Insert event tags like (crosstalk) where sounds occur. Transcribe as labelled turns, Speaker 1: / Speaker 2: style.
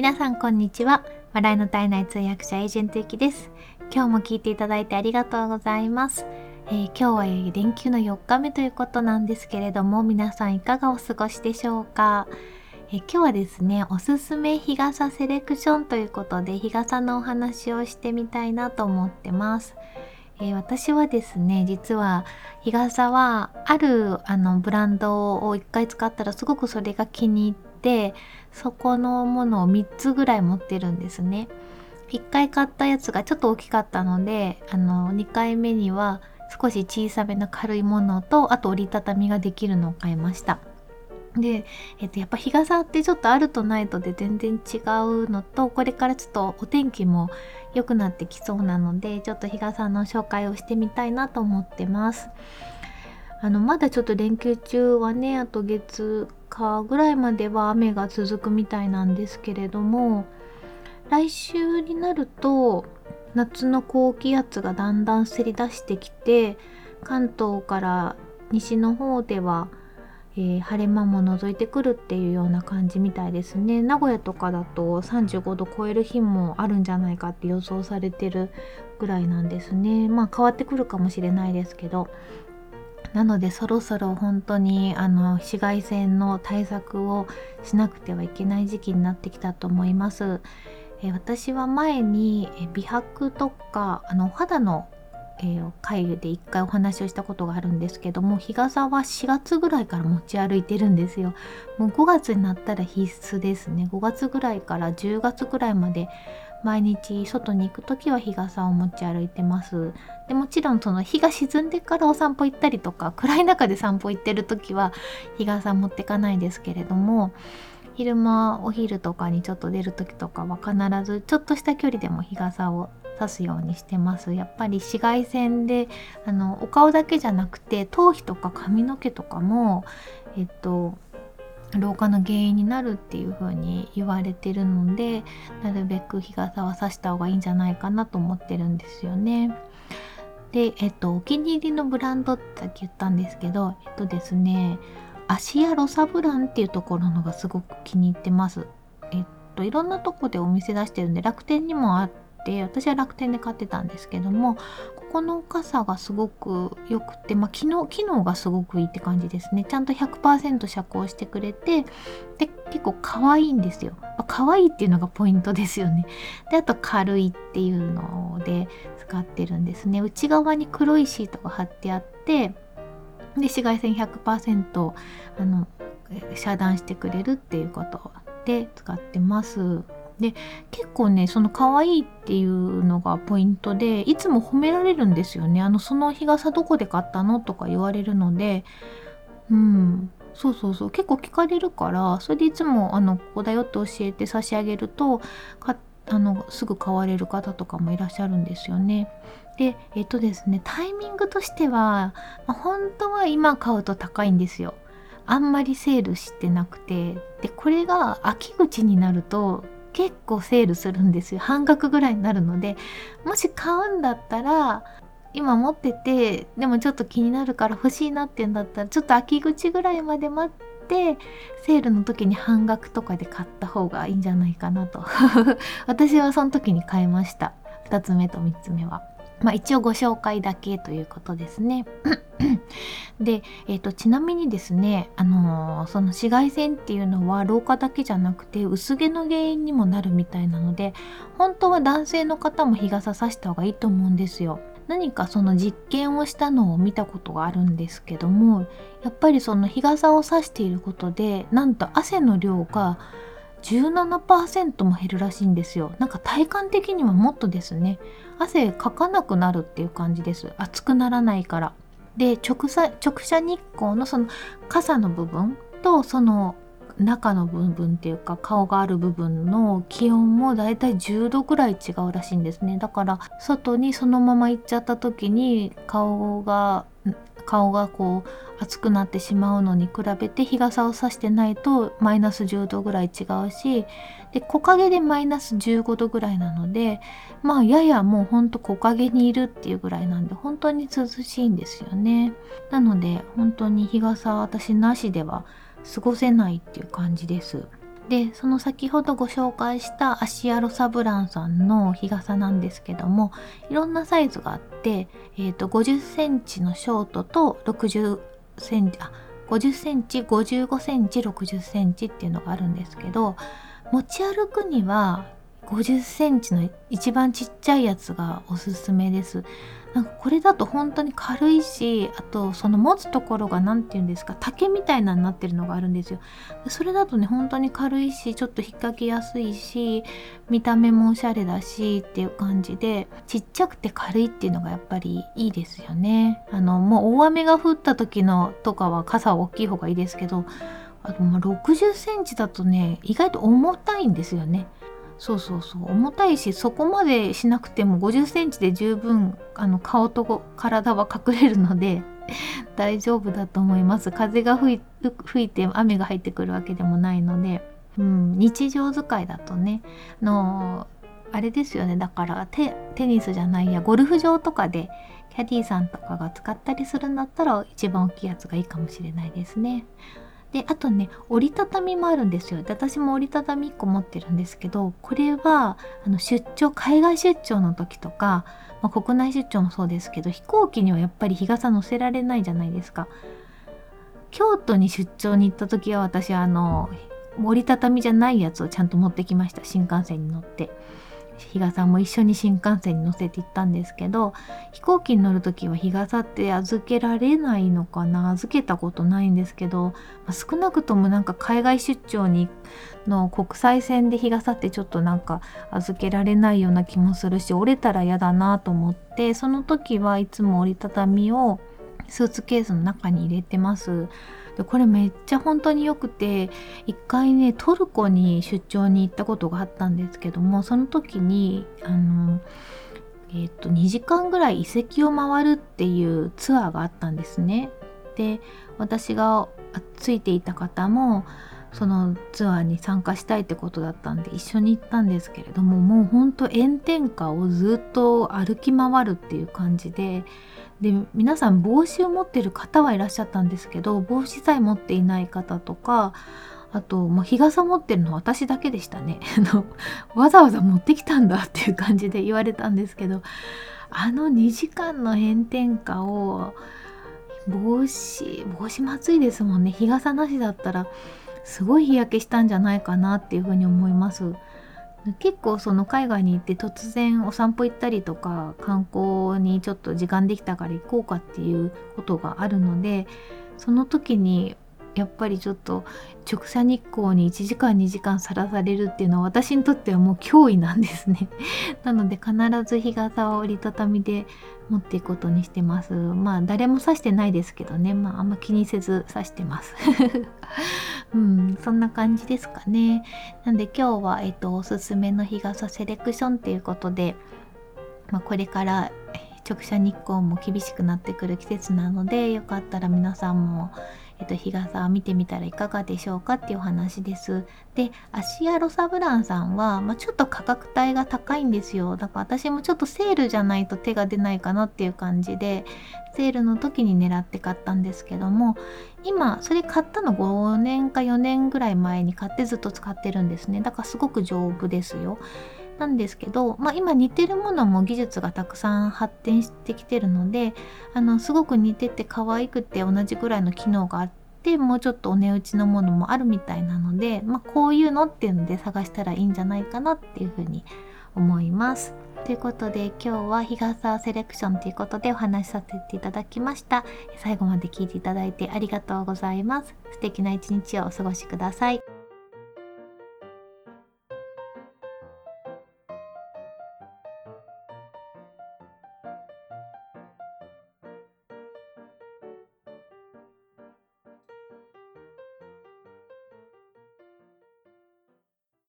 Speaker 1: 皆さんこんにちは。笑いの絶えない通訳者エージェントゆきです。今日も聞いていただいてありがとうございます、えー今日は連休の4日目ということなんですけれども皆さんいかがお過ごしでしょうか？えー今日はですねおすすめ日傘セレクションということで日傘のお話をしてみたいなと思ってます。えー私はですね実は日傘はあるあのブランドを1回使ったらすごくそれが気に入ってそこのものを3つぐらい持ってるんですね。1回買ったやつがちょっと大きかったのであの2回目には少し小さめな軽いものとあと折りたたみができるのを買いました。で、えっと、やっぱ日傘ってちょっとあるとないとで全然違うのとこれからちょっとお天気も良くなってきそうなのでちょっと日傘の紹介をしてみたいなと思ってます。あのまだちょっと連休中はねあと月火ぐらいまでは雨が続くみたいなんですけれども来週になると夏の高気圧がだんだんせり出してきて関東から西の方では、えー晴れ間も覗いてくるっていうような感じみたいですね。名古屋とかだと35度超える日もあるんじゃないかって予想されてるぐらいなんですね。まあ変わってくるかもしれないですけどなのでそろそろ本当にあの紫外線の対策をしなくてはいけない時期になってきたと思います。え私は前に美白とかあのお肌の、えー回で一回お話をしたことがあるんですけども日傘は4月ぐらいから持ち歩いてるんですよ。もう5月になったら必須ですね。5月ぐらいから10月ぐらいまで毎日外に行く時は日傘を持ち歩いてます。でもちろんその日が沈んでからお散歩行ったりとか暗い中で散歩行ってる時は日傘持ってかないですけれども昼間お昼とかにちょっと出る時とかは必ずちょっとした距離でも日傘を差すようにしてますやっぱり紫外線であのお顔だけじゃなくて頭皮とか髪の毛とかもえっと老化の原因になるっていう風に言われてるのでなるべく日傘は差した方がいいんじゃないかなと思ってるんですよね。で、えっと、お気に入りのブランドってさっき言ったんですけど、えっとですね、アシアロサブランっていうところのがすごく気に入ってます。えっと、いろんなとこでお店出してるんで、楽天にもあって、私は楽天で買ってたんですけども、ここの傘がすごく良くて、まあ、機能、機能がすごくいいって感じですね。ちゃんと100%遮光してくれて、で、結構可愛いんですよ。まあ可愛いっていうのがポイントですよね。で、あと軽いっていうので使ってるんですね。内側に黒いシートが貼ってあって、で、紫外線100%あの遮断してくれるっていうことで使ってます。で結構ねその可愛いっていうのがポイントでいつも褒められるんですよね。あのその日傘どこで買ったのとか言われるのでうんそうそうそう結構聞かれるからそれでいつもあのここだよって教えて差し上げるとかあのすぐ買われる方とかもいらっしゃるんですよね。でえっとですねタイミングとしては、まあ本当は今買うと高いんですよ。あんまりセールしてなくてでこれが秋口になると結構セールするんですよ。半額ぐらいになるのでもし買うんだったら今持っててでもちょっと気になるから欲しいなっていうんだったらちょっと秋口ぐらいまで待ってセールの時に半額とかで買った方がいいんじゃないかなと。(laughs) 私はその時に買いました。2つ目と3つ目は。まあ一応ご紹介だけということですね。で、えー、とちなみにですね、あのーその紫外線っていうのは老化だけじゃなくて薄毛の原因にもなるみたいなので本当は男性の方も日傘さした方がいいと思うんですよ。何かその実験をしたのを見たことがあるんですけどもやっぱりその日傘をさしていることでなんと汗の量が17%も減るらしいんですよ。なんか体感的にはもっとですね。汗かかなくなるっていう感じです。熱くならないから。で直射直射日光のその傘の部分とその中の部分っていうか顔がある部分の気温もだいたい10度ぐらい違うらしいんですね。だから外にそのまま行っちゃった時に顔が顔がこう熱くなってしまうのに比べて日傘をさしてないとマイナス10度ぐらい違うしで木陰でマイナス15度ぐらいなのでまあややもうほんと木陰にいるっていうぐらいなんで本当に涼しいんですよね。なので本当に日傘私なしでは過ごせないっていう感じです。でその先ほどご紹介したアシアロサブランさんの日傘なんですけどもいろんなサイズがあって、えーと、50センチのショートと60センチあ50センチ55センチ60センチっていうのがあるんですけど持ち歩くには50センチの一番ちっちゃいやつがおすすめです。なんかこれだと本当に軽いしあとその持つところが何て言うんですか竹みたいなになってるのがあるんですよ。それだとね本当に軽いしちょっと引っ掛けやすいし見た目もおしゃれだしっていう感じでちっちゃくて軽いっていうのがやっぱりいいですよね。あのもう大雨が降った時のとかは傘は大きい方がいいですけどあとまあ60センチだとね意外と重たいんですよね。そうそうそう。重たいしそこまでしなくても50センチで十分あの顔と体は隠れるので (laughs) 大丈夫だと思います。風が吹いて雨が入ってくるわけでもないので、うん、日常使いだとねのあれですよね。だからテニスじゃないやゴルフ場とかでキャディーさんとかが使ったりするんだったら一番大きいやつがいいかもしれないですね。であとね折りたたみもあるんですよ。で私も折りたたみ1個持ってるんですけどこれはあの出張海外出張の時とか、まあ、国内出張もそうですけど飛行機にはやっぱり日傘乗せられないじゃないですか。京都に出張に行った時は私あの折りたたみじゃないやつをちゃんと持ってきました。新幹線に乗って。日傘も一緒に新幹線に乗せて行ったんですけど飛行機に乗る時は日傘って預けられないのかな？預けたことないんですけど、まあ、少なくともなんか海外出張にの国際線で日傘ってちょっとなんか預けられないような気もするし折れたら嫌だなと思ってその時はいつも折りたたみをスーツケースの中に入れてます。でこれめっちゃ本当に良くて一回ねトルコに出張に行ったことがあったんですけどもその時にあのえー、と2時間ぐらい遺跡を回るっていうツアーがあったんですね。で私がついていた方もそのツアーに参加したいってことだったんで一緒に行ったんですけれどももうほんと炎天下をずっと歩き回るっていう感じでで皆さん帽子を持ってる方はいらっしゃったんですけど帽子さえ持っていない方とかあと、まあ、日傘持ってるのは私だけでしたね (laughs) わざわざ持ってきたんだっていう感じで言われたんですけどあの2時間の炎天下を帽子帽子も暑いですもんね日傘なしだったらすごい日焼けしたんじゃないかなっていうふうに思います。結構その海外に行って突然お散歩行ったりとか観光にちょっと時間できたから行こうかっていうことがあるのでその時にやっぱりちょっと直射日光に1時間2時間さらされるっていうのは私にとってはもう脅威なんですね。(laughs) なので必ず日傘を折りたたみで持っていくことにしてます。まあ誰も刺してないですけどね。まああんま気にせず刺してます。(laughs) うんそんな感じですかね。なんで今日は、えっと、おすすめの日傘セレクションっていうことで、まあ、これから直射日光も厳しくなってくる季節なのでよかったら皆さんもえっと、日傘を見てみたらいかがでしょうかっていうお話です。で、アシアロサブランさんは、まあ、ちょっと価格帯が高いんですよ。だから私もちょっとセールじゃないと手が出ないかなっていう感じで、セールの時に狙って買ったんですけども、今、それ買ったの5年か4年ぐらい前に買ってずっと使ってるんですね。だからすごく丈夫ですよ。なんですけど、まあ、今似てるものも技術がたくさん発展してきてるのであのすごく似てて可愛くて同じぐらいの機能があってもうちょっとお値打ちのものもあるみたいなので、まあ、こういうのっていうので探したらいいんじゃないかなっていうふうに思います。ということで今日は日傘セレクションということでお話しさせていただきました。最後まで聞いていただいてありがとうございます。素敵な一日をお過ごしください。